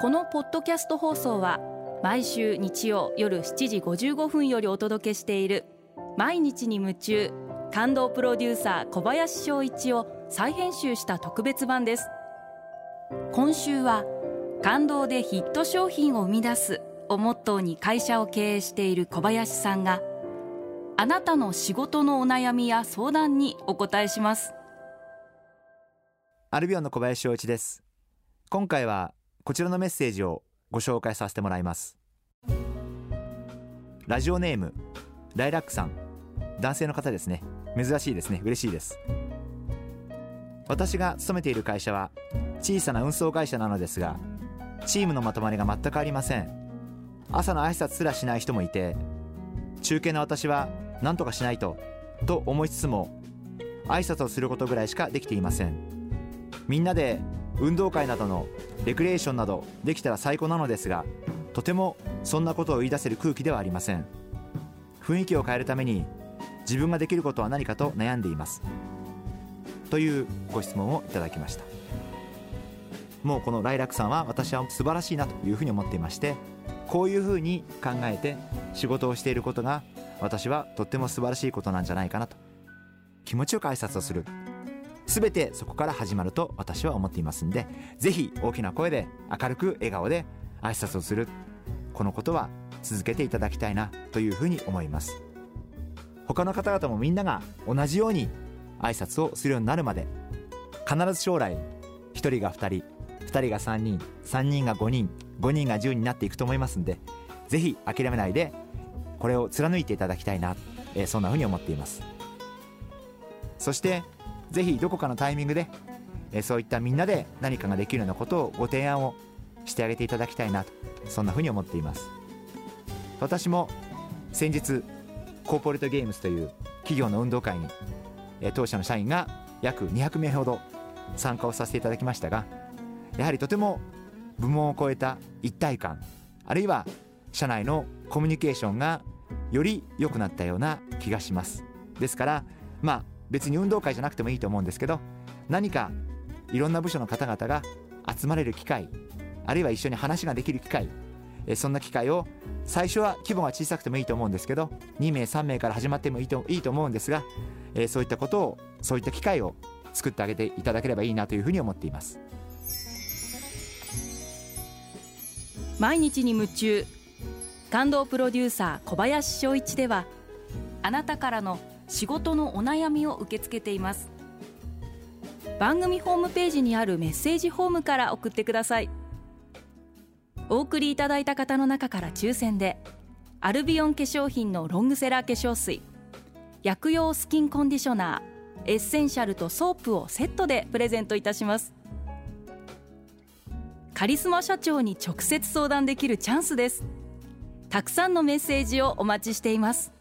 このポッドキャスト放送は毎週日曜夜7時55分よりお届けしている毎日に夢中感動プロデューサー小林翔一を再編集した特別版です。今週は感動でヒット商品を生み出すをモットーに会社を経営している小林さんがあなたの仕事のお悩みや相談にお答えします。アルビオンの小林翔一です。今回はこちらのメッセージをご紹介させてもらいます。ラジオネームライラックさん。男性の方ですね。珍しいですね。嬉しいです。私が勤めている会社は小さな運送会社なのですがチームのまとまりが全くありません。朝の挨拶すらしない人もいて中堅の私は何とかしないとと思いつつも挨拶をすることぐらいしかできていません。みんなで運動会などのレクリエーションなどできたら最高なのですがとてもそんなことを言い出せる空気ではありません。雰囲気を変えるために自分ができることは何かと悩んでいます。というご質問をいただきました。もうこのライラックさんは私は素晴らしいなというふうに思っていましてこういうふうに考えて仕事をしていることが私はとっても素晴らしいことなんじゃないかなと。気持ちよく挨拶をする。全てそこから始まると私は思っていますんでぜひ大きな声で明るく笑顔で挨拶をするこのことは続けていただきたいなというふうに思います。他の方々もみんなが同じように挨拶をするようになるまで必ず将来1人が2人2人が3人3人が5人5人が10になっていくと思いますんでぜひ諦めないでこれを貫いていただきたいな、えー、そんなふうに思っています。そしてぜひどこかのタイミングで、え、そういったみんなで何かができるようなことをご提案をしてあげていただきたいなとそんなふうに思っています。私も先日コーポレートゲームズという企業の運動会に、え、当社の社員が約200名ほど参加をさせていただきましたがやはりとても部門を超えた一体感あるいは社内のコミュニケーションがより良くなったような気がします。ですからまあ別に運動会じゃなくてもいいと思うんですけど何かいろんな部署の方々が集まれる機会あるいは一緒に話ができる機会そんな機会を最初は規模が小さくてもいいと思うんですけど2名3名から始まってもいいといいと思うんですがそういったことをそういった機会を作ってあげていただければいいなというふうに思っています。毎日に夢中。感動プロデューサー小林翔一ではあなたからの仕事のお悩みを受け付けています。番組ホームページにあるメッセージフォームから送ってください。お送りいただいた方の中から抽選でアルビオン化粧品のロングセラー化粧水薬用スキンコンディショナーエッセンシャルとソープをセットでプレゼントいたします。カリスマ社長に直接相談できるチャンスです。たくさんのメッセージをお待ちしています。